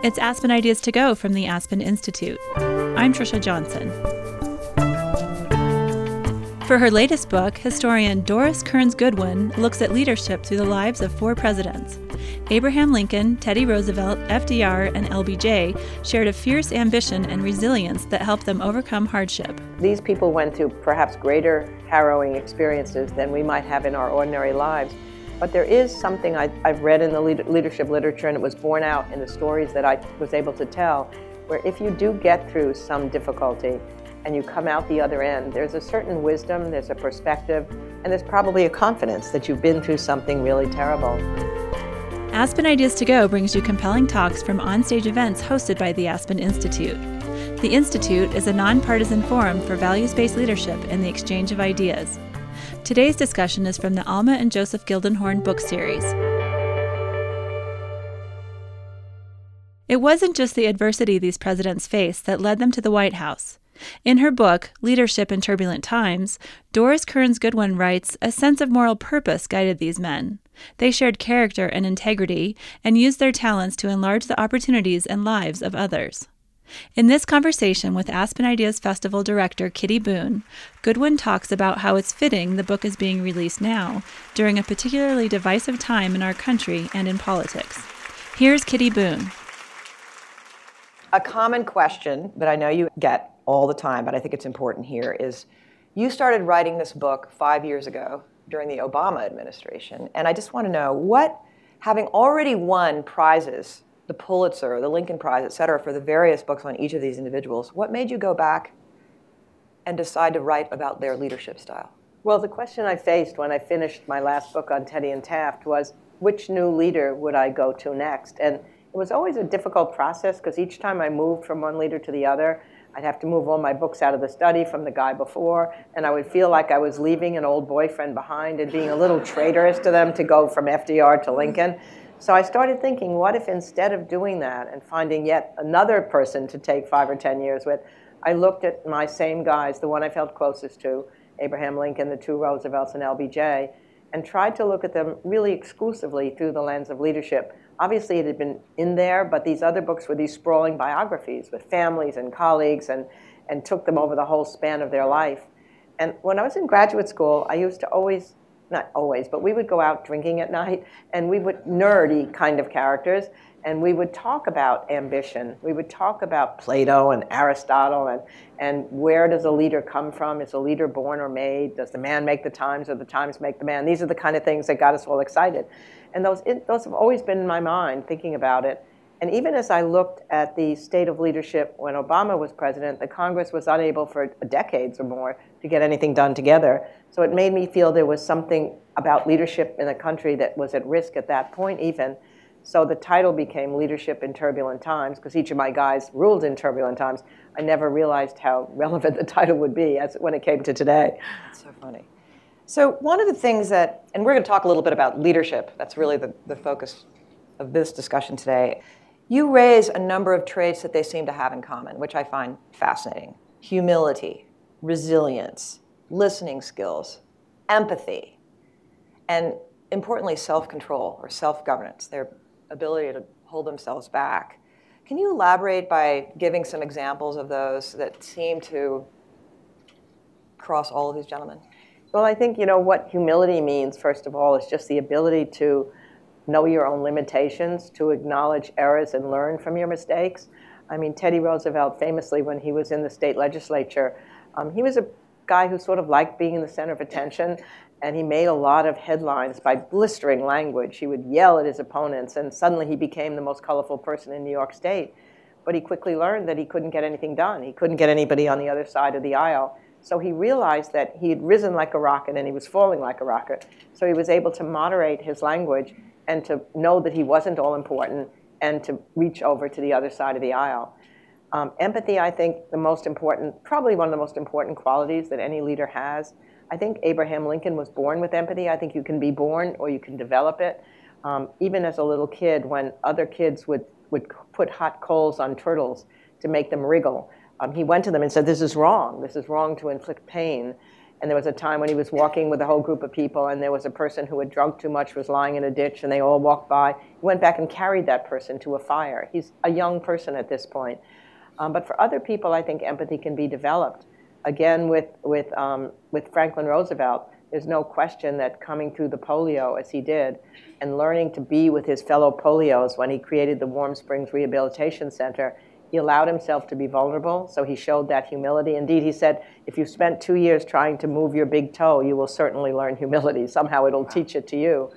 It's Aspen Ideas to Go from the Aspen Institute. I'm Trisha Johnson. For her latest book, historian Doris Kearns Goodwin looks at leadership through the lives of four presidents. Abraham Lincoln, Teddy Roosevelt, FDR, and LBJ shared a fierce ambition and resilience that helped them overcome hardship. These people went through perhaps greater harrowing experiences than we might have in our ordinary lives. But there is something I, have read in the leadership literature, and it was borne out in the stories that I was able to tell, where if you do get through some difficulty, and you come out the other end, there's a certain wisdom, there's a perspective, and there's probably a confidence that you've been through something really terrible. Aspen Ideas to Go brings you compelling talks from onstage events hosted by the Aspen Institute. The Institute is a nonpartisan forum for values based leadership and the exchange of ideas. Today's discussion is from the Alma and Joseph Gildenhorn book series. It wasn't just the adversity these presidents faced that led them to the White House. In her book, Leadership in Turbulent Times, Doris Kearns Goodwin writes A sense of moral purpose guided these men. They shared character and integrity and used their talents to enlarge the opportunities and lives of others. In this conversation with Aspen Ideas Festival director Kitty Boone, Goodwin talks about how it's fitting the book is being released now, during a particularly divisive time in our country and in politics. Here's Kitty Boone. A common question that I know you get all the time, but I think it's important here, is you started writing this book five years ago during the Obama administration. And I just want to know what, having already won prizes, the Pulitzer, the Lincoln Prize, et cetera, for the various books on each of these individuals, what made you go back and decide to write about their leadership style? Well, the question I faced when I finished my last book on Teddy and Taft was which new leader would I go to next? And it was always a difficult process because each time I moved from one leader to the other, I'd have to move all my books out of the study from the guy before, and I would feel like I was leaving an old boyfriend behind and being a little traitorous to them to go from FDR to Lincoln. So I started thinking, what if instead of doing that and finding yet another person to take five or 10 years with, I looked at my same guys, the one I felt closest to, Abraham Lincoln, the two Roosevelts, and LBJ, and tried to look at them really exclusively through the lens of leadership obviously it had been in there, but these other books were these sprawling biographies with families and colleagues and, and took them over the whole span of their life. And when I was in graduate school, I used to always, not always, but we would go out drinking at night and we would nerdy kind of characters and we would talk about ambition. We would talk about Plato and Aristotle and, and where does a leader come from? Is a leader born or made? Does the man make the times or the times make the man? These are the kind of things that got us all excited. And those, it, those have always been in my mind, thinking about it. And even as I looked at the state of leadership when Obama was president, the Congress was unable for decades or more to get anything done together. So it made me feel there was something about leadership in a country that was at risk at that point, even. So the title became Leadership in Turbulent Times, because each of my guys ruled in turbulent times. I never realized how relevant the title would be as when it came to today. That's so funny. So one of the things that, and we're going to talk a little bit about leadership. That's really the, the focus of this discussion today. You raise a number of traits that they seem to have in common, which I find fascinating. Humility, resilience, listening skills, empathy, and importantly, self-control or self-governance, their ability to hold themselves back. Can you elaborate by giving some examples of those that seem to cross all of these gentlemen? Well, I think, you know, what humility means, first of all, is just the ability to know your own limitations, to acknowledge errors and learn from your mistakes. I mean, Teddy Roosevelt famously, when he was in the state legislature, um, he was a guy who sort of liked being in the center of attention, and he made a lot of headlines by blistering language. He would yell at his opponents, and suddenly he became the most colorful person in New York State. But he quickly learned that he couldn't get anything done. He couldn't get anybody on the other side of the aisle. So he realized that he had risen like a rocket and he was falling like a rocket. So he was able to moderate his language and to know that he wasn't all important and to reach over to the other side of the aisle. Um, empathy, I think, the most important, probably one of the most important qualities that any leader has. I think Abraham Lincoln was born with empathy. I think you can be born or you can develop it. Um, even as a little kid, when other kids would, would put hot coals on turtles to make them wriggle, um, he went to them and said, This is wrong. This is wrong to inflict pain. And there was a time when he was walking with a whole group of people, and there was a person who had drunk too much, was lying in a ditch, and they all walked by. He went back and carried that person to a fire. He's a young person at this point. Um, but for other people, I think empathy can be developed. Again, with, with, um, with Franklin Roosevelt, there's no question that coming through the polio as he did and learning to be with his fellow polios when he created the Warm Springs Rehabilitation Center, he allowed himself to be vulnerable, so he showed that humility. Indeed, he said, if you spent two years trying to move your big toe, you will certainly learn humility. Somehow it'll teach it to you.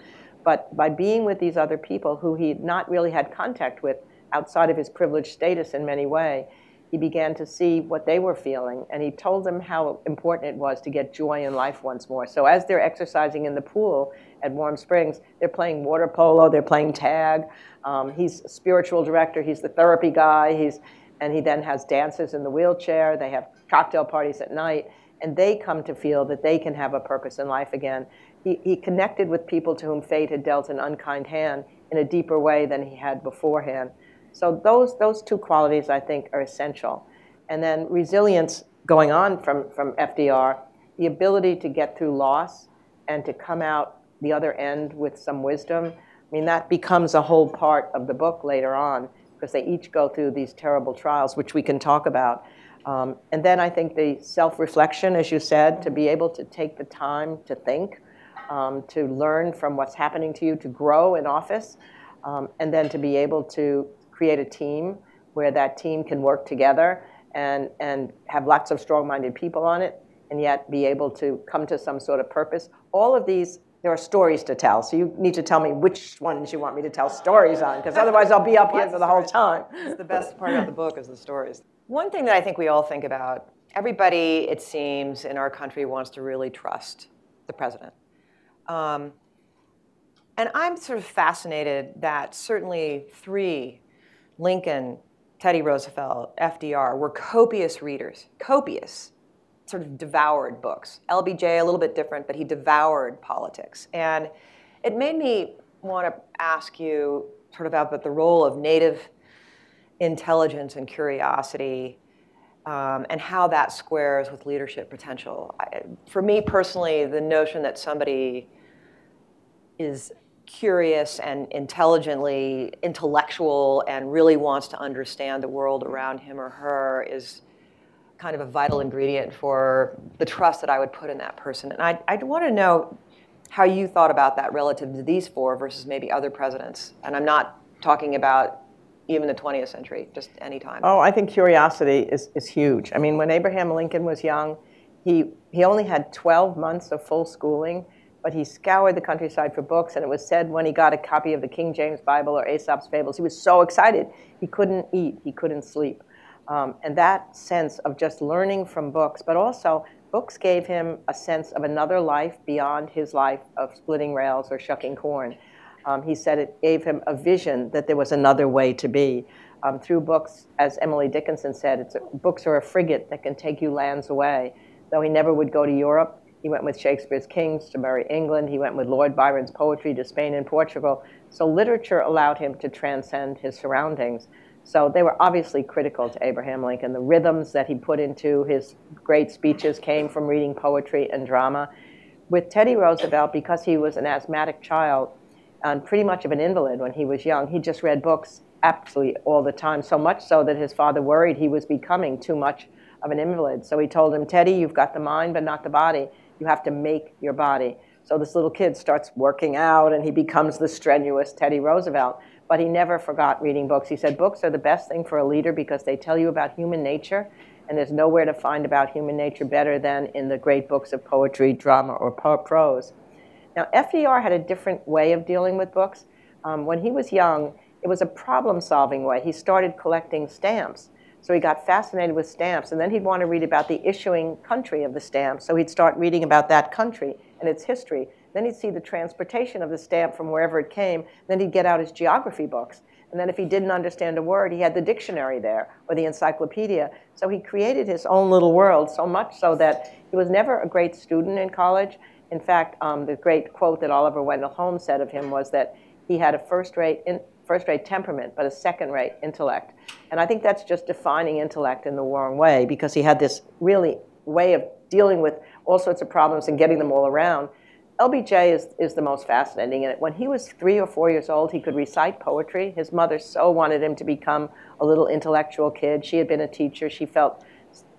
But by being with these other people who he not really had contact with outside of his privileged status in many ways, he began to see what they were feeling, and he told them how important it was to get joy in life once more. So as they're exercising in the pool at Warm Springs, they're playing water polo, they're playing tag. Um, he's a spiritual director, he's the therapy guy, he's, and he then has dances in the wheelchair. They have cocktail parties at night, and they come to feel that they can have a purpose in life again. He, he connected with people to whom fate had dealt an unkind hand in a deeper way than he had beforehand. So those, those two qualities, I think, are essential. And then resilience going on from, from FDR, the ability to get through loss and to come out the other end with some wisdom. I mean, that becomes a whole part of the book later on because they each go through these terrible trials, which we can talk about. Um, and then I think the self reflection, as you said, to be able to take the time to think, um, to learn from what's happening to you, to grow in office, um, and then to be able to create a team where that team can work together and, and have lots of strong-minded people on it, and yet be able to come to some sort of purpose. All of these, there are stories to tell. So you need to tell me which ones you want me to tell stories on, because otherwise I'll be up here for the whole time. It's the best part of the book is the stories. One thing that I think we all think about, everybody, it seems, in our country wants to really trust the president. Um, and I'm sort of fascinated that certainly three Lincoln, Teddy Roosevelt, FDR were copious readers, copious, sort of devoured books. LBJ, a little bit different, but he devoured politics. And it made me want to ask you sort of about the role of native intelligence and curiosity um, and how that squares with leadership potential. I, for me personally, the notion that somebody is curious and intelligently intellectual and really wants to understand the world around him or her is kind of a vital ingredient for the trust that I would put in that person. And I, I'd want to know how you thought about that relative to these four versus maybe other presidents. And I'm not talking about even the 20th century, just any time. Oh, I think curiosity is, is huge. I mean, when Abraham Lincoln was young, he, he only had 12 months of full schooling but he scoured the countryside for books, and it was said when he got a copy of the King James Bible or Aesop's Fables, he was so excited he couldn't eat, he couldn't sleep. Um, and that sense of just learning from books, but also books gave him a sense of another life beyond his life of splitting rails or shucking corn. Um, he said it gave him a vision that there was another way to be. Um, through books, as Emily Dickinson said, a, books are a frigate that can take you lands away. Though he never would go to Europe, he went with Shakespeare's Kings to Merrie England. He went with Lord Byron's poetry to Spain and Portugal. So literature allowed him to transcend his surroundings. So they were obviously critical to Abraham Lincoln. The rhythms that he put into his great speeches came from reading poetry and drama. With Teddy Roosevelt, because he was an asthmatic child and pretty much of an invalid when he was young, he just read books absolutely all the time, so much so that his father worried he was becoming too much of an invalid. So he told him, Teddy, you've got the mind but not the body. You have to make your body. So this little kid starts working out and he becomes the strenuous Teddy Roosevelt. But he never forgot reading books. He said books are the best thing for a leader because they tell you about human nature, and there's nowhere to find about human nature better than in the great books of poetry, drama, or prose. Now, FDR had a different way of dealing with books. Um, when he was young, it was a problem solving way. He started collecting stamps. So he got fascinated with stamps, and then he'd want to read about the issuing country of the stamp. So he'd start reading about that country and its history. Then he'd see the transportation of the stamp from wherever it came. Then he'd get out his geography books. And then if he didn't understand a word, he had the dictionary there or the encyclopedia. So he created his own little world, so much so that he was never a great student in college. In fact, um, the great quote that Oliver Wendell Holmes said of him was that he had a first-rate first-rate temperament, but a second-rate intellect. And I think that's just defining intellect in the wrong way because he had this really way of dealing with all sorts of problems and getting them all around. LBJ is, is the most fascinating. And when he was three or four years old, he could recite poetry. His mother so wanted him to become a little intellectual kid. She had been a teacher. She felt,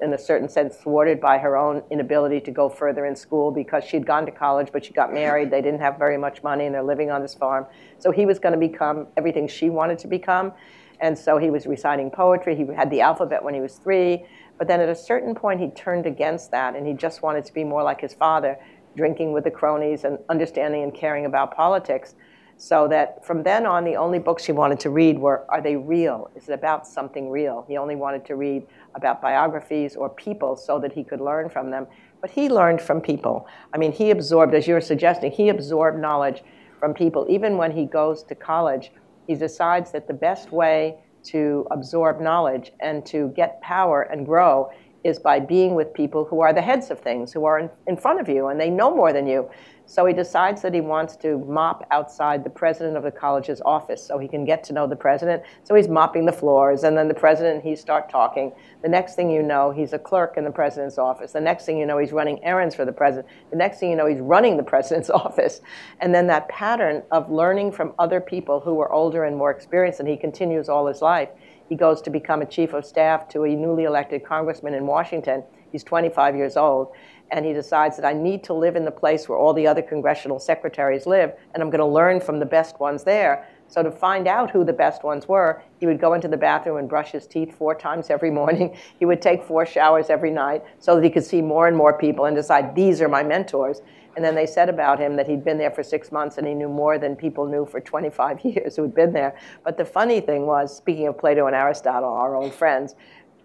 in a certain sense, thwarted by her own inability to go further in school because she'd gone to college, but she got married. They didn't have very much money, and they're living on this farm. So he was going to become everything she wanted to become. And so he was reciting poetry. He had the alphabet when he was three. But then at a certain point, he turned against that, and he just wanted to be more like his father drinking with the cronies and understanding and caring about politics. So that from then on, the only books he wanted to read were Are they real? Is it about something real? He only wanted to read about biographies or people so that he could learn from them. But he learned from people. I mean, he absorbed, as you were suggesting, he absorbed knowledge from people. Even when he goes to college, he decides that the best way to absorb knowledge and to get power and grow is by being with people who are the heads of things, who are in, in, front of you and they know more than you. So he decides that he wants to mop outside the president of the college's office so he can get to know the president. So he's mopping the floors, and then the president and he start talking. The next thing you know, he's a clerk in the president's office. The next thing you know, he's running errands for the president. The next thing you know, he's running the president's office. And then that pattern of learning from other people who are older and more experienced, and he continues all his life he goes to become a chief of staff to a newly elected congressman in Washington. He's 25 years old. And he decides that I need to live in the place where all the other congressional secretaries live, and I'm going to learn from the best ones there. So to find out who the best ones were, he would go into the bathroom and brush his teeth four times every morning. He would take four showers every night so that he could see more and more people and decide these are my mentors. And then they said about him that he'd been there for six months and he knew more than people knew for 25 years who had been there. But the funny thing was, speaking of Plato and Aristotle, our old friends,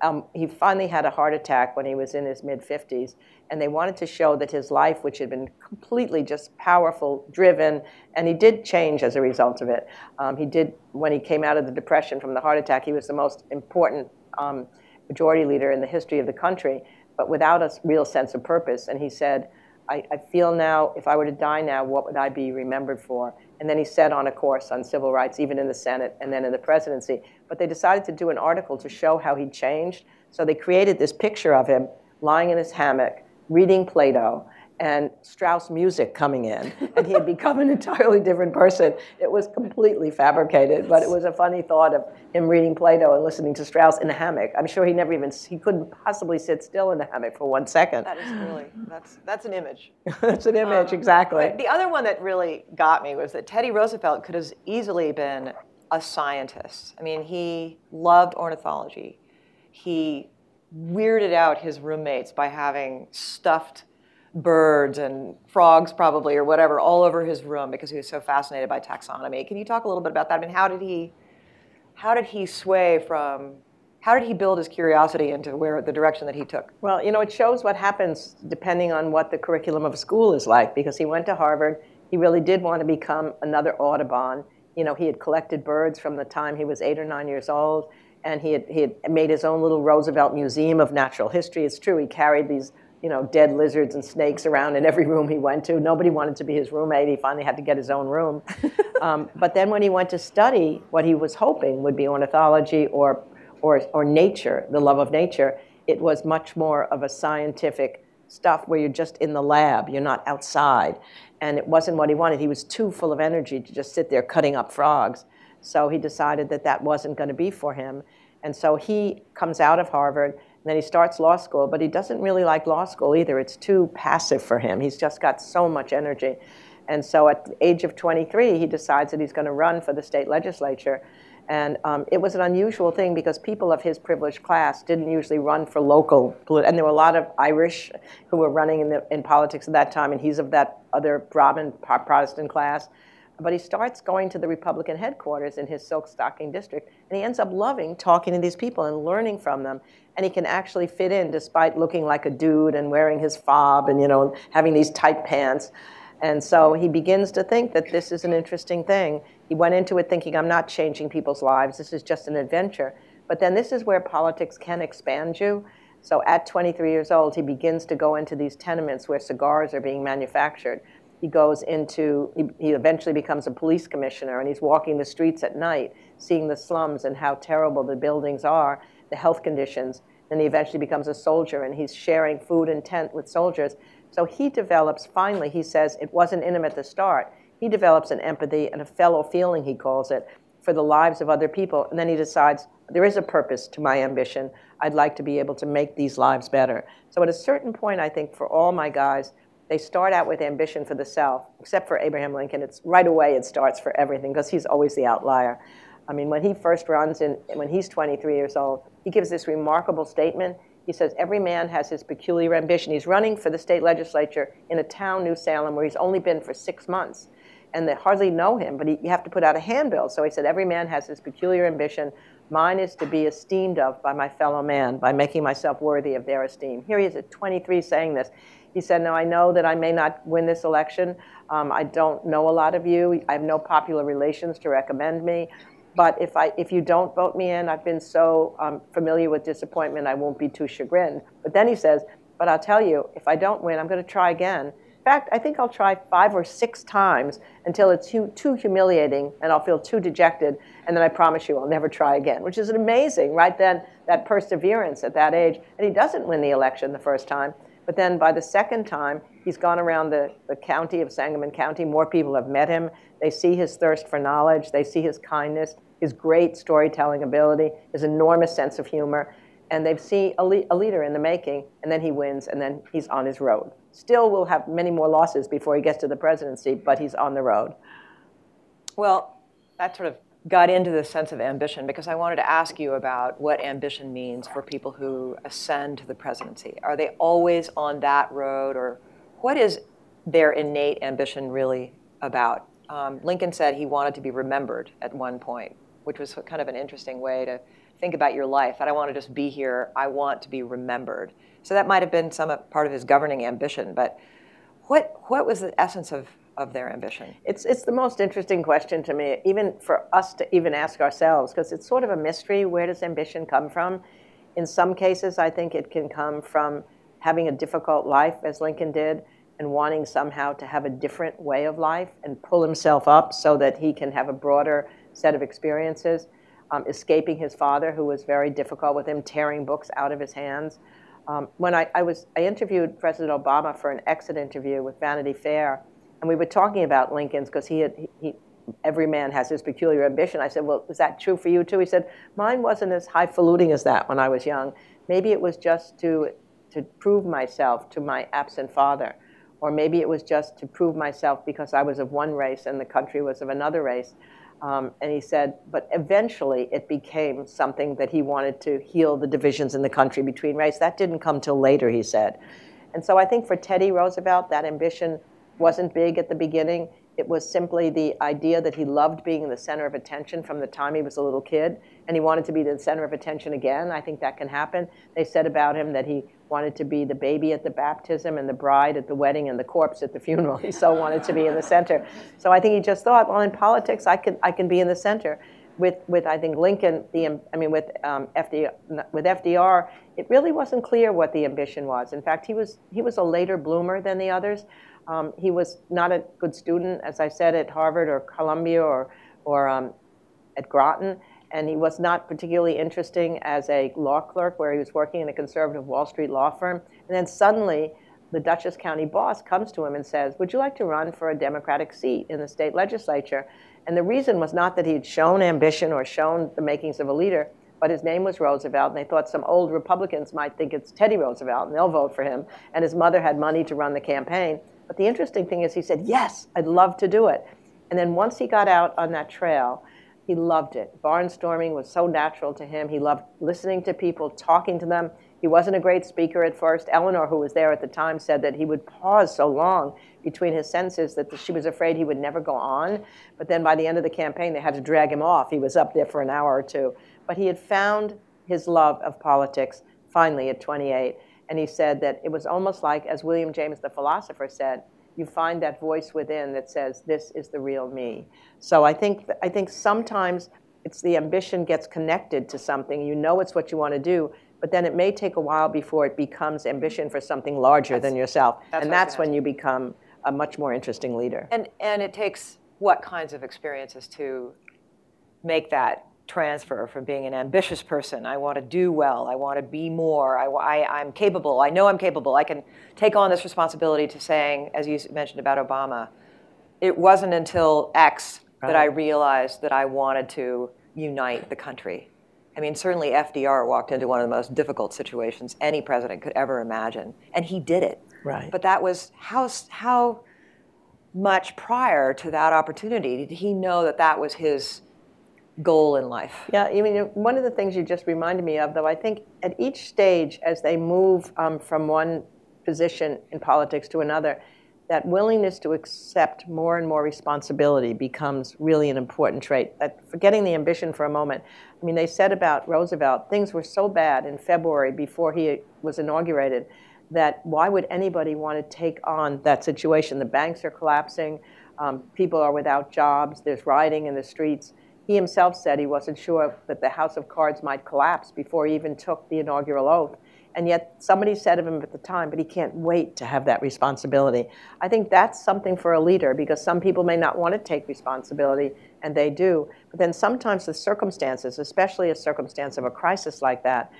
um, he finally had a heart attack when he was in his mid 50s. And they wanted to show that his life, which had been completely just powerful, driven, and he did change as a result of it. Um, he did, when he came out of the depression from the heart attack, he was the most important um, majority leader in the history of the country, but without a real sense of purpose. And he said, I, I, feel now, if I were to die now, what would I be remembered for? And then he set on a course on civil rights, even in the Senate and then in the presidency. But they decided to do an article to show how he'd changed. So they created this picture of him lying in his hammock, reading Plato, and Strauss music coming in, and he had become an entirely different person. It was completely fabricated, but it was a funny thought of him reading Plato and listening to Strauss in a hammock. I'm sure he never even he couldn't possibly sit still in the hammock for one second. That is really that's that's an image. that's an image, um, exactly. the other one that really got me was that Teddy Roosevelt could have easily been a scientist. I mean, he loved ornithology. He weirded out his roommates by having stuffed birds and frogs probably or whatever all over his room because he was so fascinated by taxonomy. Can you talk a little bit about that? I mean, how did he how did he sway from how did he build his curiosity into where the direction that he took? Well, you know, it shows what happens depending on what the curriculum of a school is like because he went to Harvard. He really did want to become another Audubon. You know, he had collected birds from the time he was 8 or 9 years old and he had, he had made his own little Roosevelt Museum of Natural History. It's true, he carried these you know, dead lizards and snakes around in every room he went to. Nobody wanted to be his roommate. He finally had to get his own room. um, but then when he went to study what he was hoping would be ornithology or, or, or nature, the love of nature, it was much more of a scientific stuff where you're just in the lab, you're not outside. And it wasn't what he wanted. He was too full of energy to just sit there cutting up frogs. So he decided that that wasn't going to be for him. And so he comes out of Harvard then he starts law school, but he doesn't really like law school either. It's too passive for him. He's just got so much energy. And so at the age of 23, he decides that he's going to run for the state legislature. And um, it was an unusual thing because people of his privileged class didn't usually run for local, and there were a lot of Irish who were running in, the, in politics at that time, and he's of that other Brahmin Protestant class. But he starts going to the Republican headquarters in his silk stocking district, and he ends up loving talking to these people and learning from them. And he can actually fit in despite looking like a dude and wearing his fob and you know having these tight pants. And so he begins to think that this is an interesting thing. He went into it thinking, I'm not changing people's lives. This is just an adventure. But then this is where politics can expand you. So at 23 years old, he begins to go into these tenements where cigars are being manufactured he goes into, he, he, eventually becomes a police commissioner and he's walking the streets at night, seeing the slums and how terrible the buildings are, the health conditions. Then he eventually becomes a soldier and he's sharing food and tent with soldiers. So he develops, finally, he says, it wasn't in him at the start. He develops an empathy and a fellow feeling, he calls it, for the lives of other people. And then he decides, there is a purpose to my ambition. I'd like to be able to make these lives better. So at a certain point, I think for all my guys, they start out with ambition for the self, except for Abraham Lincoln. It's right away it starts for everything because he's always the outlier. I mean, when he first runs in, when he's 23 years old, he gives this remarkable statement. He says, Every man has his peculiar ambition. He's running for the state legislature in a town, New Salem, where he's only been for six months. And they hardly know him, but he, you have to put out a handbill. So he said, Every man has his peculiar ambition. Mine is to be esteemed of by my fellow man, by making myself worthy of their esteem. Here he is at 23 saying this. He said, "No, I know that I may not win this election. Um, I don't know a lot of you. I have no popular relations to recommend me. But if, I, if you don't vote me in, I've been so um, familiar with disappointment, I won't be too chagrined. But then he says, But I'll tell you, if I don't win, I'm going to try again. In fact, I think I'll try five or six times until it's too, too humiliating and I'll feel too dejected. And then I promise you I'll never try again, which is amazing, right then, that perseverance at that age. And he doesn't win the election the first time. But then by the second time, he's gone around the, the county of Sangamon County. More people have met him. They see his thirst for knowledge. They see his kindness, his great storytelling ability, his enormous sense of humor. And they see a, le- a leader in the making. And then he wins, and then he's on his road. Still will have many more losses before he gets to the presidency, but he's on the road. Well, that sort of got into the sense of ambition because I wanted to ask you about what ambition means for people who ascend to the presidency. Are they always on that road, or what is their innate ambition really about? Um, Lincoln said he wanted to be remembered at one point, which was kind of an interesting way to think about your life. I don't want to just be here, I want to be remembered. So that might have been some part of his governing ambition, but what, what was the essence of of their ambition? It's, it's the most interesting question to me, even for us to even ask ourselves, because it's sort of a mystery. Where does ambition come from? In some cases, I think it can come from having a difficult life, as Lincoln did, and wanting somehow to have a different way of life and pull himself up so that he can have a broader set of experiences. Um, escaping his father, who was very difficult with him, tearing books out of his hands. Um, when I, I, was, I interviewed President Obama for an exit interview with Vanity Fair, and we were talking about Lincoln's because he had, he, every man has his peculiar ambition. I said, well, is that true for you too? He said, mine wasn't as highfalutin as that when I was young. Maybe it was just to, to prove myself to my absent father. Or maybe it was just to prove myself because I was of one race and the country was of another race. Um, and he said, but eventually it became something that he wanted to heal the divisions in the country between race. That didn't come till later, he said. And so I think for Teddy Roosevelt, that ambition wasn't big at the beginning. It was simply the idea that he loved being the center of attention from the time he was a little kid, and he wanted to be the center of attention again. I think that can happen. They said about him that he wanted to be the baby at the baptism and the bride at the wedding and the corpse at the funeral. He so wanted to be in the center. So I think he just thought, well, in politics, I can I can be in the center. With with I think Lincoln, the I mean with um, FDR, with FDR, it really wasn't clear what the ambition was. In fact, he was he was a later bloomer than the others. Um, he was not a good student, as I said, at Harvard or Columbia or, or um, at Groton, and he was not particularly interesting as a law clerk where he was working in a conservative Wall Street law firm. And then suddenly, the Dutchess County boss comes to him and says, Would you like to run for a Democratic seat in the state legislature? And the reason was not that he had shown ambition or shown the makings of a leader, but his name was Roosevelt, and they thought some old Republicans might think it's Teddy Roosevelt, and they'll vote for him. And his mother had money to run the campaign. But the interesting thing is, he said, Yes, I'd love to do it. And then once he got out on that trail, he loved it. Barnstorming was so natural to him. He loved listening to people, talking to them. He wasn't a great speaker at first. Eleanor, who was there at the time, said that he would pause so long between his sentences that she was afraid he would never go on. But then by the end of the campaign, they had to drag him off. He was up there for an hour or two. But he had found his love of politics finally at 28. And he said that it was almost like, as William James the philosopher said, you find that voice within that says, this is the real me. So I think, I think sometimes it's the ambition gets connected to something. You know it's what you want to do, but then it may take a while before it becomes ambition for something larger that's, than yourself. That's and that's when you become a much more interesting leader. And, and it takes what kinds of experiences to make that transfer from being an ambitious person. I want to do well. I want to be more. I, I, I'm capable. I know I'm capable. I can take on this responsibility to saying, as you mentioned about Obama, it wasn't until X right. that I realized that I wanted to unite the country. I mean, certainly FDR walked into one of the most difficult situations any president could ever imagine, and he did it. Right. But that was how, how much prior to that opportunity did he know that that was his goal in life. Yeah, I mean, one of the things you just reminded me of, though, I think at each stage as they move um, from one position in politics to another, that willingness to accept more and more responsibility becomes really an important trait. That forgetting the ambition for a moment, I mean, they said about Roosevelt, things were so bad in February before he was inaugurated that why would anybody want to take on that situation? The banks are collapsing, um, people are without jobs, there's rioting in the streets he himself said he wasn't sure that the House of Cards might collapse before he even took the inaugural oath. And yet somebody said of him at the time, but he can't wait to have that responsibility. I think that's something for a leader because some people may not want to take responsibility, and they do. But then sometimes the circumstances, especially a circumstance of a crisis like that,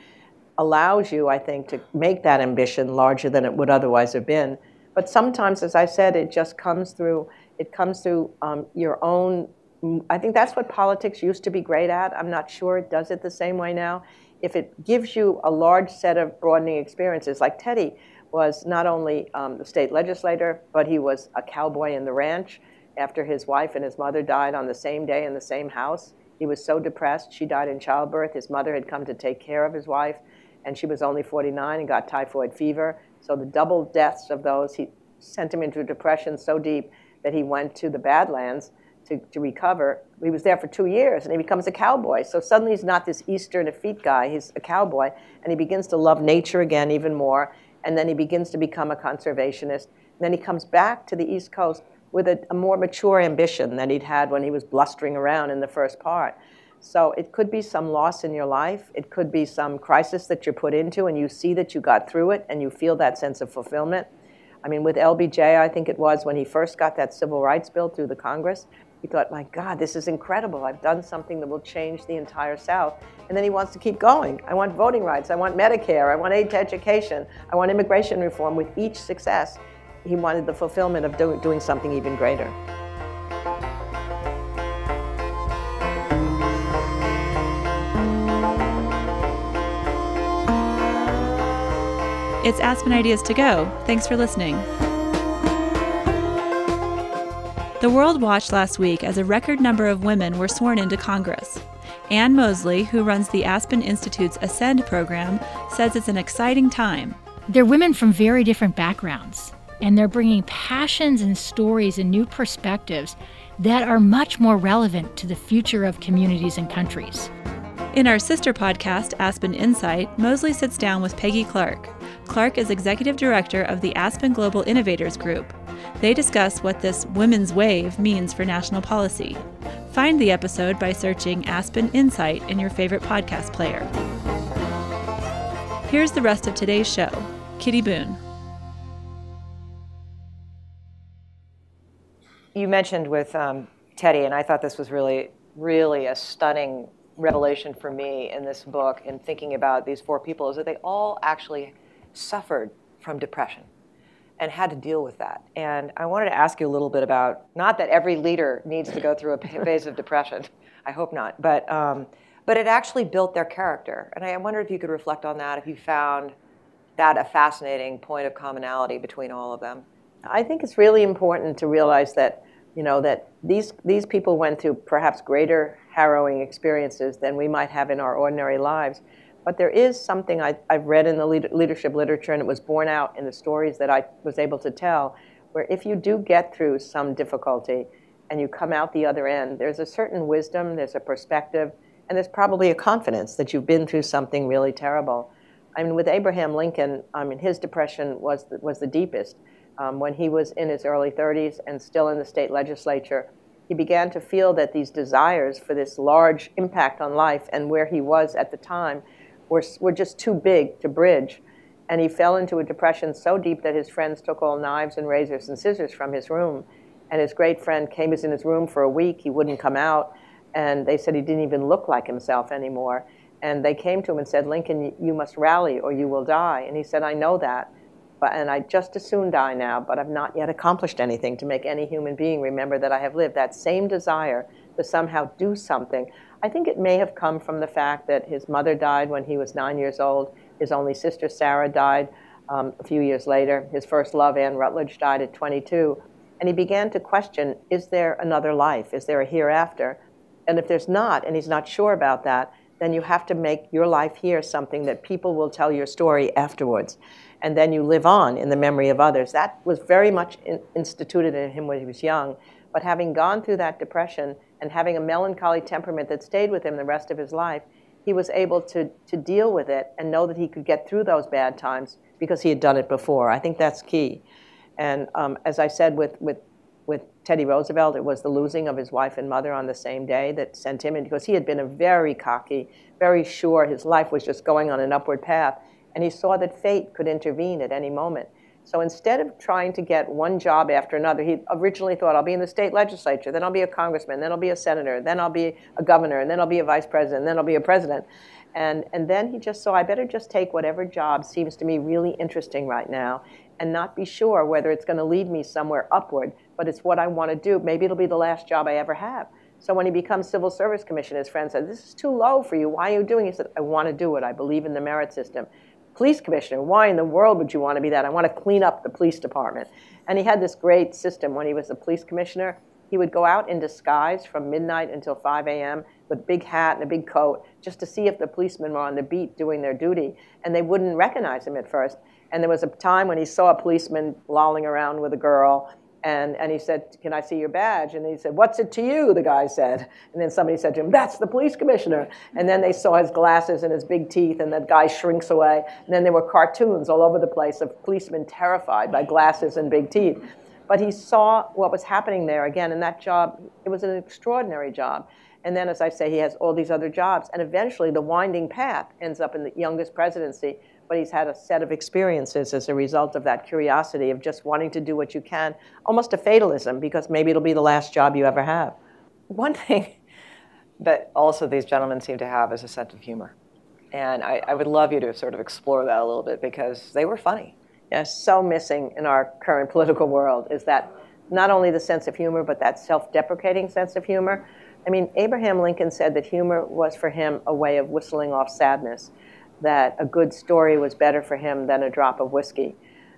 allows you, I think, to make that ambition larger than it would otherwise have been. But sometimes, as I said, it just comes through. It comes through um, your own I think that's what politics used to be great at. I'm not sure it does it the same way now. If it gives you a large set of broadening experiences, like Teddy was not only um, the state legislator, but he was a cowboy in the ranch after his wife and his mother died on the same day in the same house. He was so depressed. She died in childbirth. His mother had come to take care of his wife, and she was only 49 and got typhoid fever. So the double deaths of those, he sent him into a depression so deep that he went to the Badlands to, to recover. He was there for two years and he becomes a cowboy. So suddenly he's not this Eastern effete guy, he's a cowboy. And he begins to love nature again even more. And then he begins to become a conservationist. And then he comes back to the East Coast with a, a more mature ambition than he'd had when he was blustering around in the first part. So it could be some loss in your life. It could be some crisis that you're put into and you see that you got through it and you feel that sense of fulfillment. I mean, with LBJ, I think it was when he first got that civil rights bill through the Congress, he thought, my God, this is incredible. I've done something that will change the entire South. And then he wants to keep going. I want voting rights. I want Medicare. I want aid to education. I want immigration reform. With each success, he wanted the fulfillment of do- doing something even greater. It's Aspen Ideas to Go. Thanks for listening. The world watched last week as a record number of women were sworn into Congress. Anne Mosle, who runs the Aspen Institute's Ascend program, says it's an exciting time. They're women from very different backgrounds, and they're bringing passions and stories and new perspectives that are much more relevant to the future of communities and countries. In our sister podcast, Aspen Insight, Mosle sits down with Peggy Clark. Clark is executive director of the Aspen Global Innovators Group, they discuss what this women's wave means for national policy. Find the episode by searching Aspen Insight in your favorite podcast player. Here's the rest of today's show Kitty Boone. You mentioned with um, Teddy, and I thought this was really, really a stunning revelation for me in this book in thinking about these four people, is that they all actually suffered from depression and had to deal with that. And I wanted to ask you a little bit about not that every leader needs to go through a phase of depression, I hope not, but um, but it actually built their character. And I wonder if you could reflect on that, if you found that a fascinating point of commonality between all of them. I think it's really important to realize that you know that these these people went through perhaps greater harrowing experiences than we might have in our ordinary lives. But there is something I, have read in the leadership literature, and it was borne out in the stories that I was able to tell, where if you do get through some difficulty and you come out the other end, there's a certain wisdom, there's a perspective, and there's probably a confidence that you've been through something really terrible. I mean, with Abraham Lincoln, I mean, his depression was the, was the deepest. Um, when he was in his early 30s and still in the state legislature, he began to feel that these desires for this large impact on life and where he was at the time were, were just too big to bridge. And he fell into a depression so deep that his friends took all knives and razors and scissors from his room. And his great friend came, in his room for a week. He wouldn't come out. And they said he didn't even look like himself anymore. And they came to him and said, Lincoln, you must rally or you will die. And he said, I know that. But, and I just as soon die now, but I've not yet accomplished anything to make any human being remember that I have lived. That same desire to somehow do something. I think it may have come from the fact that his mother died when he was nine years old. His only sister, Sarah, died um, a few years later. His first love, Anne Rutledge, died at 22. And he began to question is there another life? Is there a hereafter? And if there's not, and he's not sure about that, then you have to make your life here something that people will tell your story afterwards. And then you live on in the memory of others. That was very much in, instituted in him when he was young. But having gone through that depression and having a melancholy temperament that stayed with him the rest of his life, he was able to, to deal with it and know that he could get through those bad times because he had done it before. I think that's key. And um, as I said with, with with Teddy Roosevelt, it was the losing of his wife and mother on the same day that sent him in because he had been a very cocky, very sure his life was just going on an upward path. And he saw that fate could intervene at any moment. So instead of trying to get one job after another, he originally thought, I'll be in the state legislature, then I'll be a congressman, then I'll be a senator, then I'll be a governor, and then I'll be a vice president, then I'll be a president. And, and then he just saw, I better just take whatever job seems to me really interesting right now and not be sure whether it's going to lead me somewhere upward but it's what I want to do. Maybe it'll be the last job I ever have. So when he becomes civil service commissioner, his friend said, This is too low for you. Why are you doing it? He said, I want to do it. I believe in the merit system. Police commissioner, why in the world would you want to be that? I want to clean up the police department. And he had this great system when he was a police commissioner. He would go out in disguise from midnight until 5 a.m. with a big hat and a big coat just to see if the policemen were on the beat doing their duty. And they wouldn't recognize him at first. And there was a time when he saw a policeman lolling around with a girl and, and he said, Can I see your badge? And he said, What's it to you? The guy said. And then somebody said to him, That's the police commissioner. And then they saw his glasses and his big teeth, and that guy shrinks away. And then there were cartoons all over the place of policemen terrified by glasses and big teeth. But he saw what was happening there again, and that job, it was an extraordinary job. And then, as I say, he has all these other jobs. And eventually, the winding path ends up in the youngest presidency but he's had a set of experiences as a result of that curiosity of just wanting to do what you can, almost a fatalism, because maybe it'll be the last job you ever have. One thing that also these gentlemen seem to have is a sense of humor. And I, I would love you to sort of explore that a little bit because they were funny. Yes, so missing in our current political world is that not only the sense of humor, but that self deprecating sense of humor. I mean, Abraham Lincoln said that humor was for him a way of whistling off sadness that a good story was better for him than a drop of whiskey.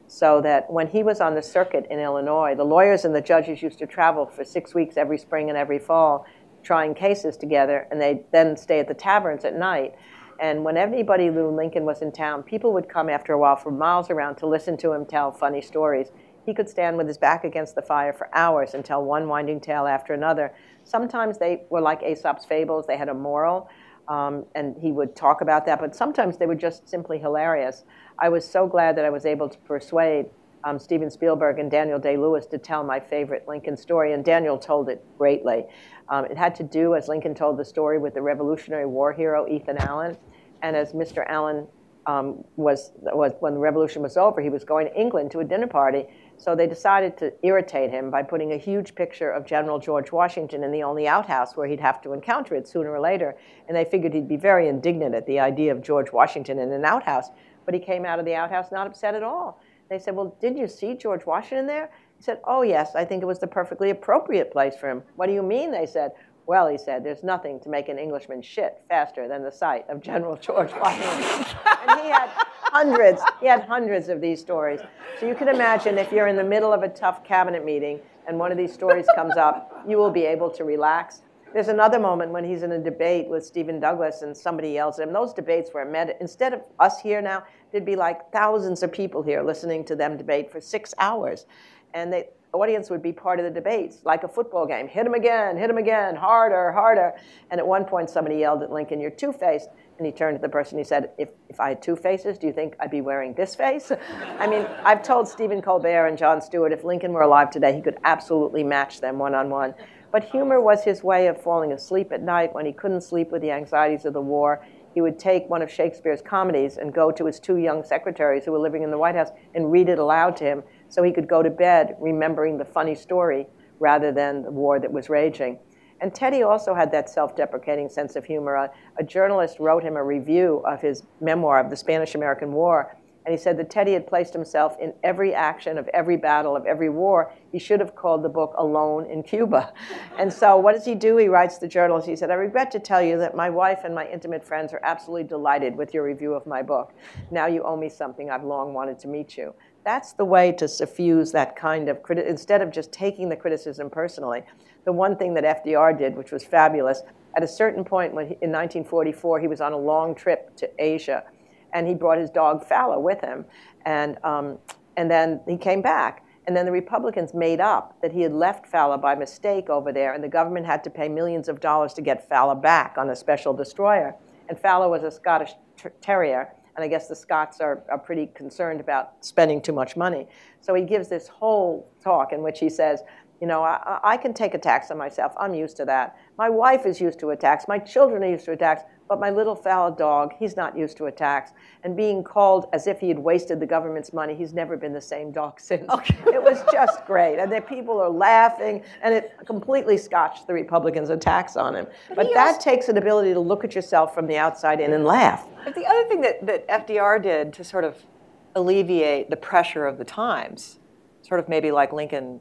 So that when he was on the circuit in Illinois, the lawyers and the judges used to travel for six weeks every spring and every fall trying cases together, and they'd then stay at the taverns at night. And when anybody knew Lincoln was in town, people would come after a while from miles around to listen to him tell funny stories. He could stand with his back against the fire for hours and tell one winding tale after another. Sometimes they were like Aesop's fables, they had a moral um, and he would talk about that, but sometimes they were just simply hilarious. I was so glad that I was able to persuade um, Steven Spielberg and Daniel Day Lewis to tell my favorite Lincoln story, and Daniel told it greatly. Um, it had to do, as Lincoln told the story, with the Revolutionary War hero Ethan Allen. And as Mr. Allen um, was, was, when the revolution was over, he was going to England to a dinner party, so they decided to irritate him by putting a huge picture of General George Washington in the only outhouse where he'd have to encounter it sooner or later. And they figured he'd be very indignant at the idea of George Washington in an outhouse. But he came out of the outhouse not upset at all. They said, Well, did you see George Washington there? He said, Oh, yes, I think it was the perfectly appropriate place for him. What do you mean? They said, well, he said, there's nothing to make an Englishman shit faster than the sight of General George Washington. and he had hundreds, he had hundreds of these stories. So you can imagine if you're in the middle of a tough cabinet meeting and one of these stories comes up, you will be able to relax. There's another moment when he's in a debate with Stephen Douglas and somebody yells at him. Those debates were met, instead of us here now, there'd be like thousands of people here listening to them debate for six hours. And they, audience would be part of the debates, like a football game. Hit him again, hit him again, harder, harder. And at one point, somebody yelled at Lincoln, You're two faced. And he turned to the person, he said, if, if I had two faces, do you think I'd be wearing this face? I mean, I've told Stephen Colbert and Jon Stewart if Lincoln were alive today, he could absolutely match them one on one. But humor was his way of falling asleep at night when he couldn't sleep with the anxieties of the war. He would take one of Shakespeare's comedies and go to his two young secretaries who were living in the White House and read it aloud to him so he could go to bed remembering the funny story rather than the war that was raging. And Teddy also had that self deprecating sense of humor. A, a, journalist wrote him a review of his memoir of the Spanish American War. And he said that Teddy had placed himself in every action of every battle of every war. He should have called the book Alone in Cuba. And so, what does he do? He writes the journalist, he said, I regret to tell you that my wife and my intimate friends are absolutely delighted with your review of my book. Now you owe me something. I've long wanted to meet you. That's the way to suffuse that kind of criticism, instead of just taking the criticism personally the one thing that FDR did, which was fabulous, at a certain point when he, in 1944, he was on a long trip to Asia, and he brought his dog Fala with him, and um, and then he came back. And then the Republicans made up that he had left Fala by mistake over there, and the government had to pay millions of dollars to get Fala back on a special destroyer. And Fala was a Scottish ter- terrier, and I guess the Scots are, are pretty concerned about spending too much money. So he gives this whole talk in which he says, you know, I, I, can take attacks on myself. I'm used to that. My wife is used to attacks. My children are used to attacks. But my little Fala dog, he's not used to attacks. And being called as if he had wasted the government's money, he's never been the same dog since. Okay. it was just great. And the people are laughing, and it completely scotched the Republicans' attacks on him. But, but that also, takes an ability to look at yourself from the outside in and laugh. But the other thing that, that FDR did to sort of alleviate the pressure of the times, sort of maybe like Lincoln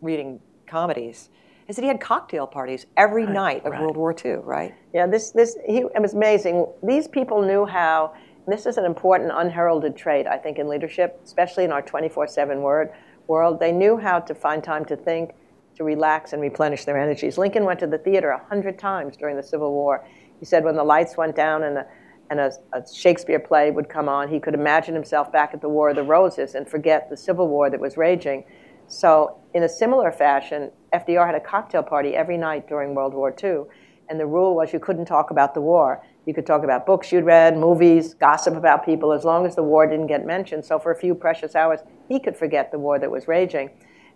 reading comedies is that he had cocktail parties every right, night of right. World War II, right? Yeah, this, this he, it was amazing. These people knew how, this is an important unheralded trait, I think, in leadership, especially in our 24 7 word world. They knew how to find time to think, to relax, and replenish their energies. Lincoln went to the theater a 100 times during the Civil War. He said when the lights went down and a, and a, a Shakespeare play would come on, he could imagine himself back at the War of the Roses and forget the Civil War that was raging. So, in a similar fashion, FDR had a cocktail party every night during World War II. And the rule was you couldn't talk about the war. You could talk about books you'd read, movies, gossip about people, as long as the war didn't get mentioned. So, for a few precious hours, he could forget the war that was raging.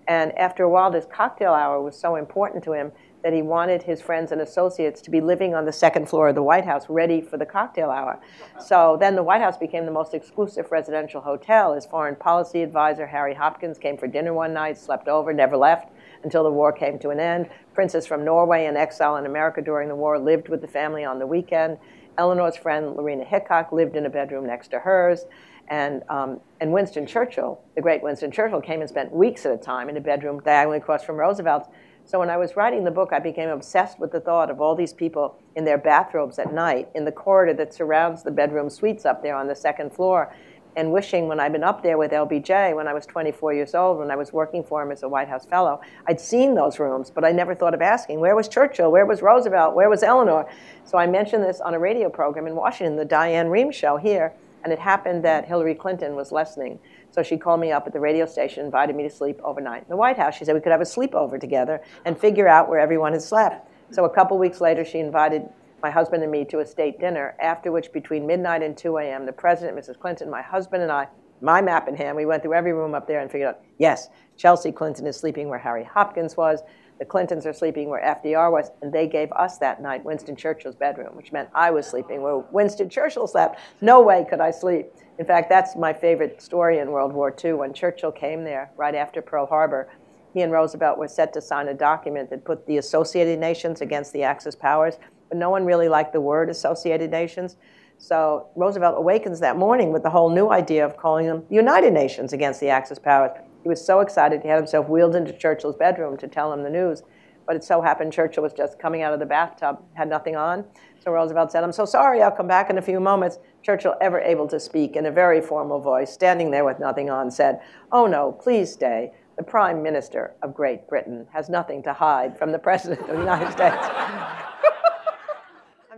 And after a while, this cocktail hour was so important to him that he wanted his friends and associates to be living on the second floor of the White House ready for the cocktail hour. So then the White House became the most exclusive residential hotel. His foreign policy advisor, Harry Hopkins, came for dinner one night, slept over, never left until the war came to an end. Princess from Norway in exile in America during the war lived with the family on the weekend. Eleanor's friend, Lorena Hickok, lived in a bedroom next to hers. And, um, and Winston Churchill, the great Winston Churchill, came and spent weeks at a time in a bedroom diagonally across from Roosevelt's. So when I was writing the book, I became obsessed with the thought of all these people in their bathrobes at night in the corridor that surrounds the bedroom suites up there on the second floor, and wishing when I'd been up there with LBJ when I was 24 years old, when I was working for him as a White House fellow, I'd seen those rooms, but I never thought of asking, where was Churchill? Where was Roosevelt? Where was Eleanor? So I mentioned this on a radio program in Washington, the Diane Rehm show here, and it happened that Hillary Clinton was listening. So she called me up at the radio station, invited me to sleep overnight in the White House. She said we could have a sleepover together and figure out where everyone had slept. So a couple weeks later, she invited my husband and me to a state dinner, after which between midnight and 2 a.m., the president, Mrs. Clinton, my husband and I, my map in hand, we went through every room up there and figured out, yes, Chelsea Clinton is sleeping where Harry Hopkins was. The Clintons are sleeping where FDR was, and they gave us that night Winston Churchill's bedroom, which meant I was sleeping where Winston Churchill slept. No way could I sleep. In fact, that's my favorite story in World War II. When Churchill came there right after Pearl Harbor, he and Roosevelt were set to sign a document that put the Associated Nations against the Axis powers, but no one really liked the word Associated Nations. So Roosevelt awakens that morning with the whole new idea of calling them United Nations against the Axis powers. He was so excited he had himself wheeled into Churchill's bedroom to tell him the news. But it so happened Churchill was just coming out of the bathtub, had nothing on. So Roosevelt said, I'm so sorry, I'll come back in a few moments. Churchill, ever able to speak in a very formal voice, standing there with nothing on, said, Oh no, please stay. The Prime Minister of Great Britain has nothing to hide from the President of the United States.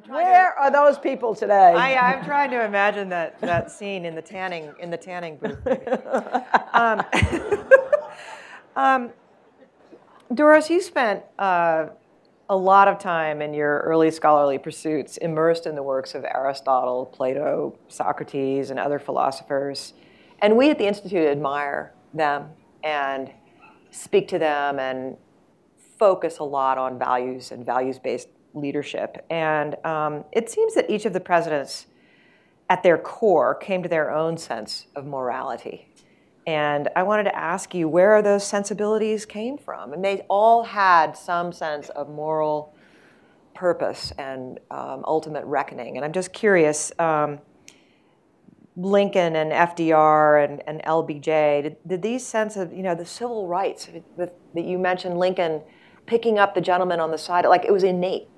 Where to, are those people today? I, am trying to imagine that, that scene in the tanning in the tanning booth. um, um, Doris, you spent uh, a lot of time in your early scholarly pursuits immersed in the works of Aristotle, Plato, Socrates, and other philosophers. And we at the Institute admire them and speak to them and focus a lot on values and values based leadership. And um, it seems that each of the presidents, at their core, came to their own sense of morality. And I wanted to ask you where those sensibilities came from. And they all had some sense of moral purpose and um, ultimate reckoning. And I'm just curious. Um, Lincoln and FDR and, and LBJ, did, did, these sense of, you know, the civil rights that you mentioned, Lincoln picking up the gentleman on the side, like it was innate.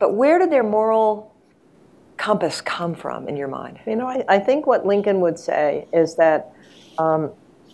But where did their moral compass come from in your mind? You know, I, I think what Lincoln would say is that um,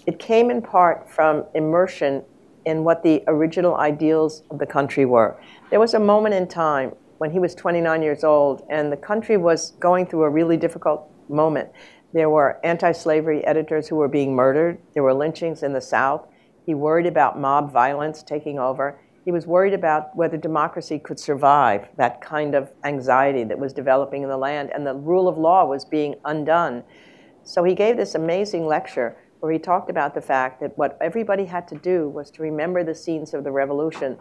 it came in part from immersion in what the original ideals of the country were. There was a moment in time when he was 29 years old and the country was going through a really difficult moment. There were anti slavery editors who were being murdered. There were lynchings in the South. He worried about mob violence taking over. He was worried about whether democracy could survive that kind of anxiety that was developing in the land, and the rule of law was being undone. So he gave this amazing lecture where he talked about the fact that what everybody had to do was to remember the scenes of the revolution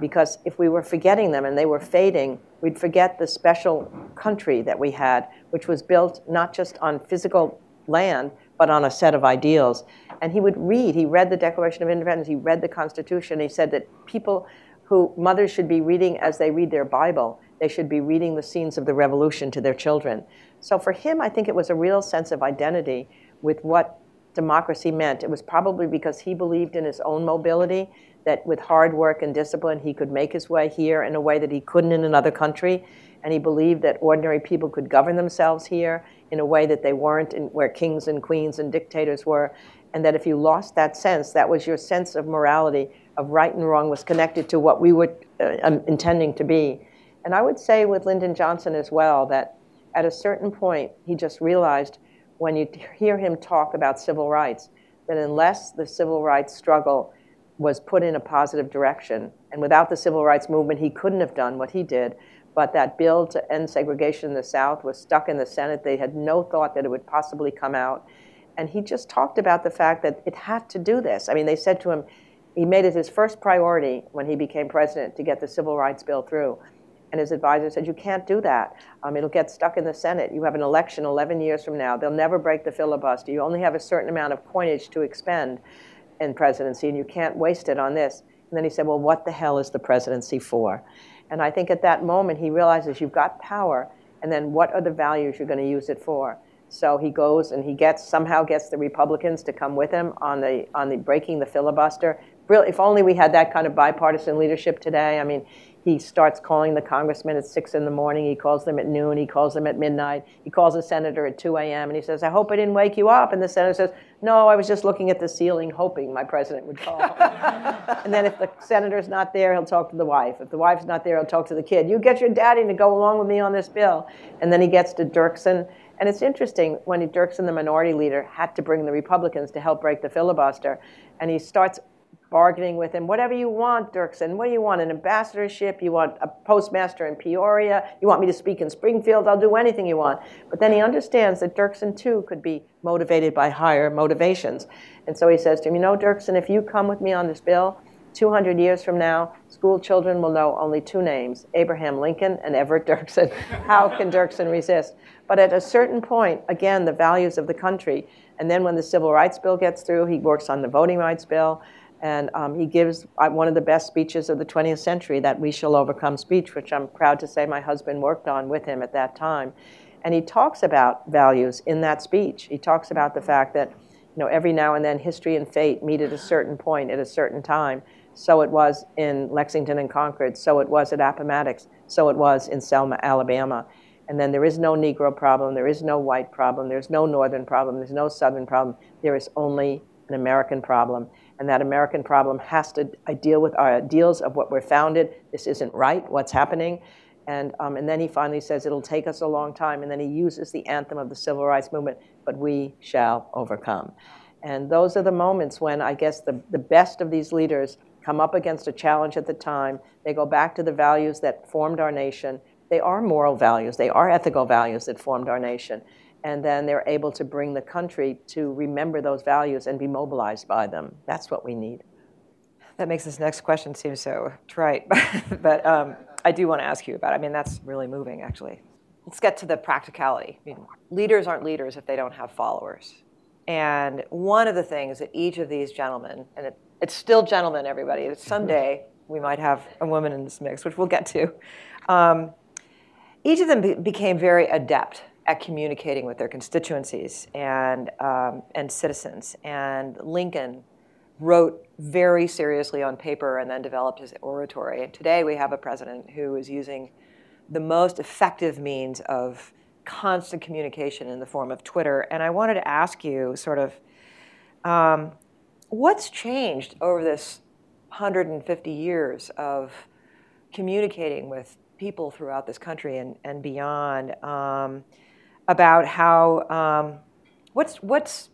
because if we were forgetting them and they were fading, we'd forget the special country that we had, which was built not just on physical land, but on a set of ideals. And he would read, he read the Declaration of Independence, he read the Constitution, he said that people who, mothers should be reading as they read their Bible, they should be reading the scenes of the revolution to their children. So for him, I think it was a real sense of identity with what democracy meant. It was probably because he believed in his own mobility that with hard work and discipline, he could make his way here in a way that he couldn't in another country. And he believed that ordinary people could govern themselves here in a way that they weren't in, where kings and queens and dictators were. And that if you lost that sense, that was your sense of morality, of right and wrong, was connected to what we were uh, um, intending to be. And I would say with Lyndon Johnson as well that at a certain point, he just realized when you hear him talk about civil rights, that unless the civil rights struggle was put in a positive direction. And without the civil rights movement, he couldn't have done what he did. But that bill to end segregation in the South was stuck in the Senate. They had no thought that it would possibly come out. And he just talked about the fact that it had to do this. I mean, they said to him, he made it his first priority when he became president to get the civil rights bill through. And his advisor said, You can't do that. Um, it'll get stuck in the Senate. You have an election 11 years from now. They'll never break the filibuster. You only have a certain amount of coinage to expend in presidency, and you can't waste it on this. And then he said, Well, what the hell is the presidency for? And I think at that moment he realizes you've got power, and then what are the values you're going to use it for? So he goes and he gets somehow gets the Republicans to come with him on the on the breaking the filibuster. If only we had that kind of bipartisan leadership today. I mean, he starts calling the congressman at 6 in the morning. He calls them at noon. He calls them at midnight. He calls the senator at 2 a.m. and he says, I hope I didn't wake you up. And the senator says, No, I was just looking at the ceiling hoping my president would call. and then if the senator's not there, he'll talk to the wife. If the wife's not there, he'll talk to the kid. You get your daddy to go along with me on this bill. And then he gets to Dirksen. And it's interesting when Dirksen, the minority leader, had to bring the Republicans to help break the filibuster. And he starts bargaining with him. Whatever you want, Dirksen. What do you want? An ambassadorship? You want a postmaster in Peoria? You want me to speak in Springfield? I'll do anything you want. But then he understands that Dirksen, too, could be motivated by higher motivations. And so he says to him, You know, Dirksen, if you come with me on this bill, 200 years from now, school children will know only two names Abraham Lincoln and Everett Dirksen. How can Dirksen resist? But at a certain point, again, the values of the country. And then when the Civil Rights Bill gets through, he works on the Voting Rights Bill. And um, he gives uh, one of the best speeches of the 20th century, that We Shall Overcome speech, which I'm proud to say my husband worked on with him at that time. And he talks about values in that speech. He talks about the fact that you know, every now and then history and fate meet at a certain point at a certain time. So it was in Lexington and Concord, so it was at Appomattox, so it was in Selma, Alabama. And then there is no Negro problem, there is no white problem, there's no Northern problem, there's no Southern problem. There is only an American problem and that American problem has to deal with our ideals of what we're founded. This isn't right, what's happening. And, um, and then he finally says it'll take us a long time, and then he uses the anthem of the civil rights movement, but we shall overcome. And those are the moments when I guess the, the best of these leaders come up against a challenge at the time. They go back to the values that formed our nation. They are moral values, they are ethical values that formed our nation and then they're able to bring the country to remember those values and be mobilized by them. That's what we need. That makes this next question seem so trite, but um, I do want to ask you about. It. I mean, that's really moving, actually. Let's get to the practicality. I mean, leaders aren't leaders if they don't have followers. And one of the things that each of these gentlemen, and it, it's still gentlemen, everybody, someday we might have a woman in this mix, which we'll get to. Um, each of them be- became very adept at communicating with their constituencies and, um, and citizens. And Lincoln wrote very seriously on paper and then developed his oratory. And today we have a president who is using the most effective means of constant communication in the form of Twitter. And I wanted to ask you sort of um, what's changed over this 150 years of communicating with people throughout this country and, and beyond um, about how um, what's what's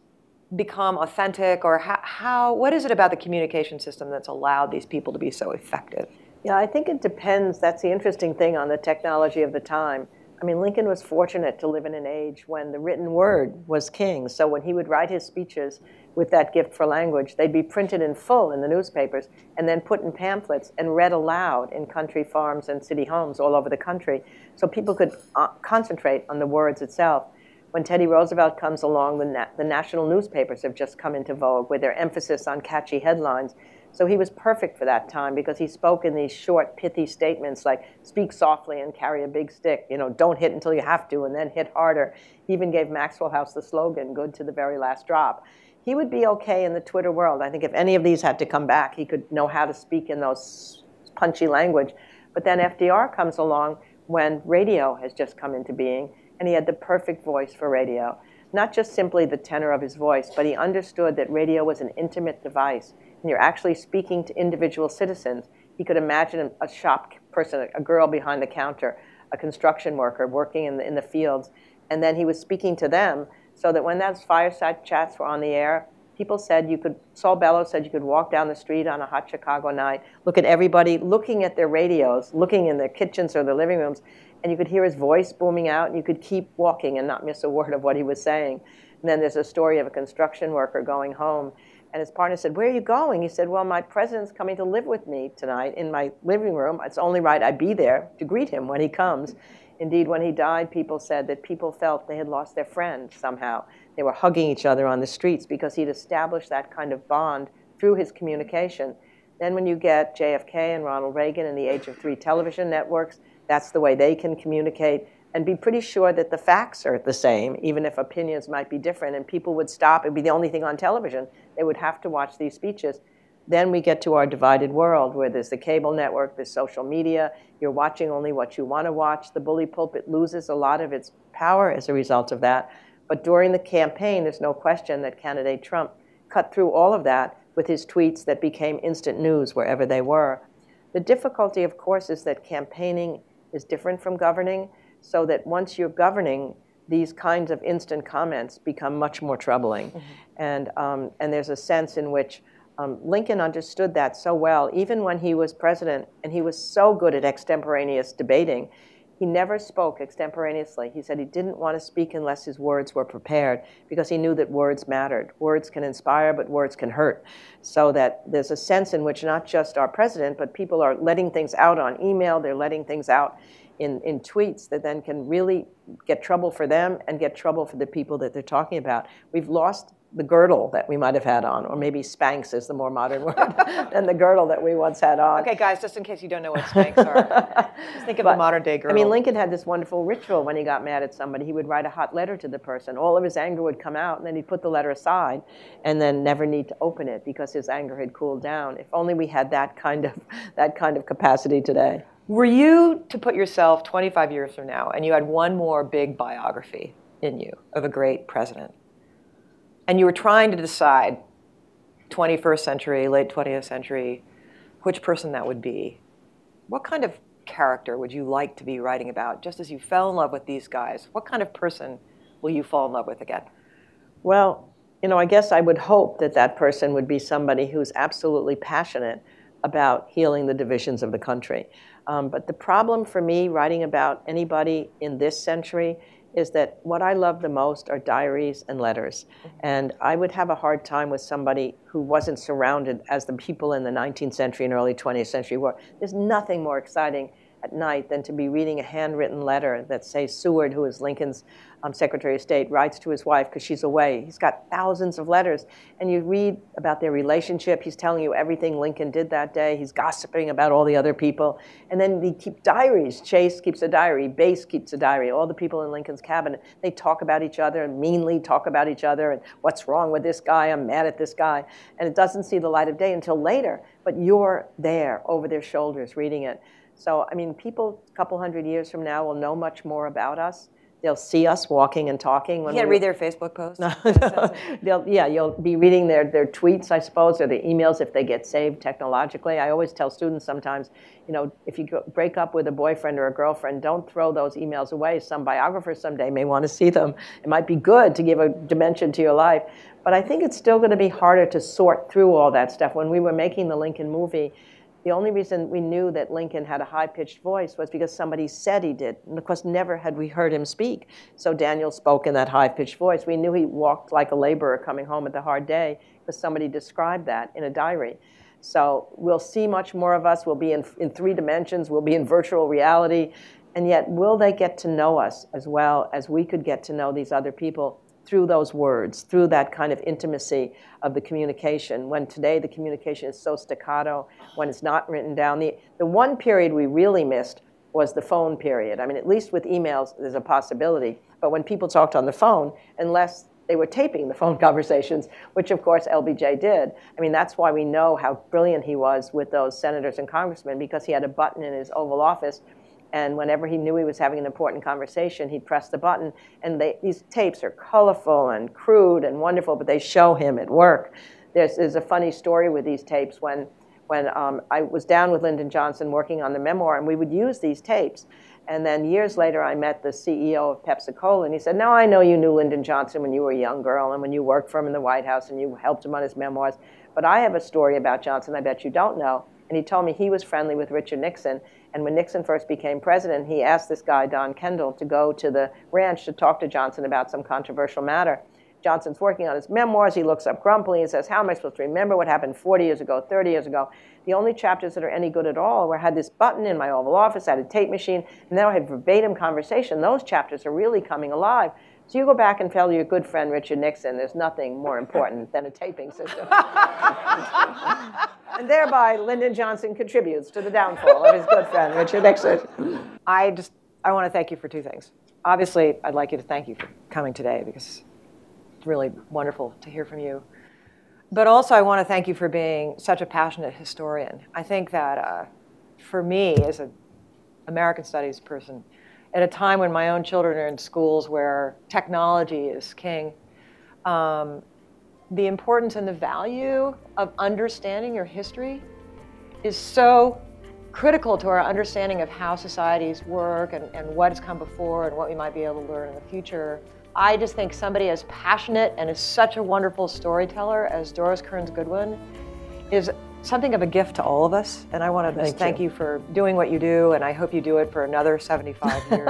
become authentic or how, how what is it about the communication system that's allowed these people to be so effective? Yeah, I think it depends. That's the interesting thing on the technology of the time. I mean, Lincoln was fortunate to live in an age when the written word was king. So when he would write his speeches with that gift for language, they'd be printed in full in the newspapers and then put in pamphlets and read aloud in country farms and city homes all over the country so people could uh, concentrate on the words itself. When Teddy Roosevelt comes along, the, na- the national newspapers have just come into vogue with their emphasis on catchy headlines. So he was perfect for that time because he spoke in these short, pithy statements like speak softly and carry a big stick. You know, don't hit until you have to and then hit harder. He even gave Maxwell House the slogan, good to the very last drop. He would be okay in the Twitter world. I think if any of these had to come back, he could know how to speak in those punchy language. But then FDR comes along when radio has just come into being, and he had the perfect voice for radio. Not just simply the tenor of his voice, but he understood that radio was an intimate device and you're actually speaking to individual citizens. He could imagine a shop person, a girl behind the counter, a construction worker working in the, in the fields, and then he was speaking to them so that when those fireside chats were on the air, people said you could, Saul Bellow said you could walk down the street on a hot Chicago night, look at everybody looking at their radios, looking in their kitchens or their living rooms, and you could hear his voice booming out, and you could keep walking and not miss a word of what he was saying. And then there's a story of a construction worker going home, and his partner said, Where are you going? He said, Well, my president's coming to live with me tonight in my living room. It's only right I be there to greet him when he comes. Indeed, when he died, people said that people felt they had lost their friend somehow. They were hugging each other on the streets because he'd established that kind of bond through his communication. Then, when you get JFK and Ronald Reagan and the age of three television networks, that's the way they can communicate and be pretty sure that the facts are the same, even if opinions might be different. And people would stop, it'd be the only thing on television. They would have to watch these speeches. Then we get to our divided world where there's the cable network, there's social media. You're watching only what you want to watch. The bully pulpit loses a lot of its power as a result of that. But during the campaign, there's no question that candidate Trump cut through all of that with his tweets that became instant news wherever they were. The difficulty, of course, is that campaigning is different from governing so that once you're governing, these kinds of instant comments become much more troubling. Mm-hmm. And, um, and there's a sense in which um, Lincoln understood that so well, even when he was president, and he was so good at extemporaneous debating. He never spoke extemporaneously. He said he didn't want to speak unless his words were prepared because he knew that words mattered. Words can inspire, but words can hurt. So that there's a sense in which not just our president, but people are letting things out on email, they're letting things out in, in tweets that then can really get trouble for them and get trouble for the people that they're talking about. We've lost the girdle that we might have had on, or maybe Spanx is the more modern word than the girdle that we once had on. Okay, guys, just in case you don't know what Spanx are, just think of but, a modern day girdle. I mean, Lincoln had this wonderful ritual when he got mad at somebody. He would write a hot letter to the person. All of his anger would come out, and then he'd put the letter aside and then never need to open it because his anger had cooled down. If only we had that kind of, that kind of capacity today. Were you to put yourself 25 years from now and you had one more big biography in you of a great president, and you were trying to decide 21st century, late 20th century, which person that would be, what kind of character would you like to be writing about? Just as you fell in love with these guys, what kind of person will you fall in love with again? Well, you know, I guess I would hope that that person would be somebody who's absolutely passionate about healing the divisions of the country. Um, but the problem for me writing about anybody in this century is that what I love the most are diaries and letters. Mm-hmm. And I would have a hard time with somebody who wasn't surrounded as the people in the 19th century and early 20th century were. There's nothing more exciting at night than to be reading a handwritten letter that, say, Seward, who is Lincoln's um, Secretary of State, writes to his wife because she's away. He's got thousands of letters. And you read about their relationship. He's telling you everything Lincoln did that day. He's gossiping about all the other people. And then they keep diaries. Chase keeps a diary. Bates keeps a diary. All the people in Lincoln's cabinet, they talk about each other and meanly talk about each other and what's wrong with this guy. I'm mad at this guy. And it doesn't see the light of day until later. But you're there over their shoulders reading it. So, I mean, people a couple hundred years from now will know much more about us they'll see us walking and talking. When you can't read their Facebook posts. No, they'll, yeah, you'll be reading their, their tweets, I suppose, or their emails if they get saved technologically. I always tell students sometimes, you know, if you go, break up with a boyfriend or a girlfriend, don't throw those emails away. Some biographer someday may want to see them. It might be good to give a dimension to your life. But I think it's still going to be harder to sort through all that stuff. When we were making the Lincoln movie, the only reason we knew that Lincoln had a high pitched voice was because somebody said he did. And of course, never had we heard him speak. So Daniel spoke in that high pitched voice. We knew he walked like a laborer coming home at the hard day because somebody described that in a diary. So we'll see much more of us. We'll be in, in three dimensions, we'll be in virtual reality. And yet, will they get to know us as well as we could get to know these other people? Through those words, through that kind of intimacy of the communication. When today the communication is so staccato, when it's not written down. The, the one period we really missed was the phone period. I mean, at least with emails, there's a possibility. But when people talked on the phone, unless they were taping the phone conversations, which of course LBJ did. I mean, that's why we know how brilliant he was with those senators and congressmen because he had a button in his Oval Office and whenever he knew he was having an important conversation, he'd press the button. And they, these tapes are colorful and crude and wonderful, but they show him at work. There's, there's a funny story with these tapes when, when um, I was down with Lyndon Johnson working on the memoir, and we would use these tapes. And then years later, I met the CEO of Pepsi Cola, and he said, Now I know you knew Lyndon Johnson when you were a young girl and when you worked for him in the White House and you helped him on his memoirs. But I have a story about Johnson I bet you don't know. And he told me he was friendly with Richard Nixon. And when Nixon first became president, he asked this guy, Don Kendall, to go to the ranch to talk to Johnson about some controversial matter. Johnson's working on his memoirs. He looks up grumpily and says, How am I supposed to remember what happened 40 years ago, 30 years ago? The only chapters that are any good at all were I had this button in my Oval Office, I had a tape machine, and now I had verbatim conversation. Those chapters are really coming alive. So you go back and tell your good friend Richard Nixon there's nothing more important than a taping system. and thereby, Lyndon Johnson contributes to the downfall of his good friend Richard Nixon. I just I want to thank you for two things. Obviously, I'd like you to thank you for coming today because it's really wonderful to hear from you. But also, I want to thank you for being such a passionate historian. I think that uh, for me, as an American Studies person, at a time when my own children are in schools where technology is king, um, the importance and the value of understanding your history is so critical to our understanding of how societies work and, and what has come before and what we might be able to learn in the future. I just think somebody as passionate and is such a wonderful storyteller as Doris Kearns Goodwin is something of a gift to all of us. And I want to thank, thank you. you. for doing what you do, and I hope you do it for another 75 years.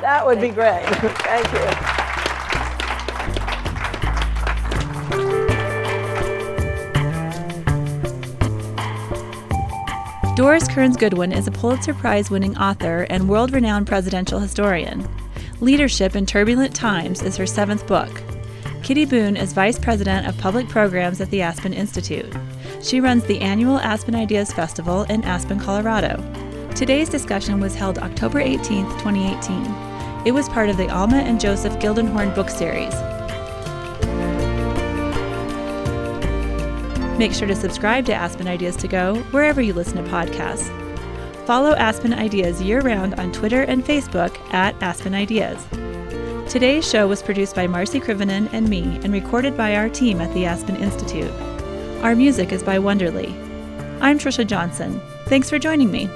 that would be great. thank you. Doris Kearns Goodwin is a Pulitzer Prize winning author and world renowned presidential historian. Leadership in Turbulent Times is her seventh book. Kitty Boone is Vice President of Public Programs at the Aspen Institute. She runs the annual Aspen Ideas Festival in Aspen, Colorado. Today's discussion was held October 18, 2018. It was part of the Alma and Joseph Gildenhorn book series. Make sure to subscribe to Aspen Ideas to Go wherever you listen to podcasts. Follow Aspen Ideas year round on Twitter and Facebook at Aspen Ideas. Today's show was produced by Marcy Krivonen and me and recorded by our team at the Aspen Institute. Our music is by Wonderly. I'm Trisha Johnson. Thanks for joining me.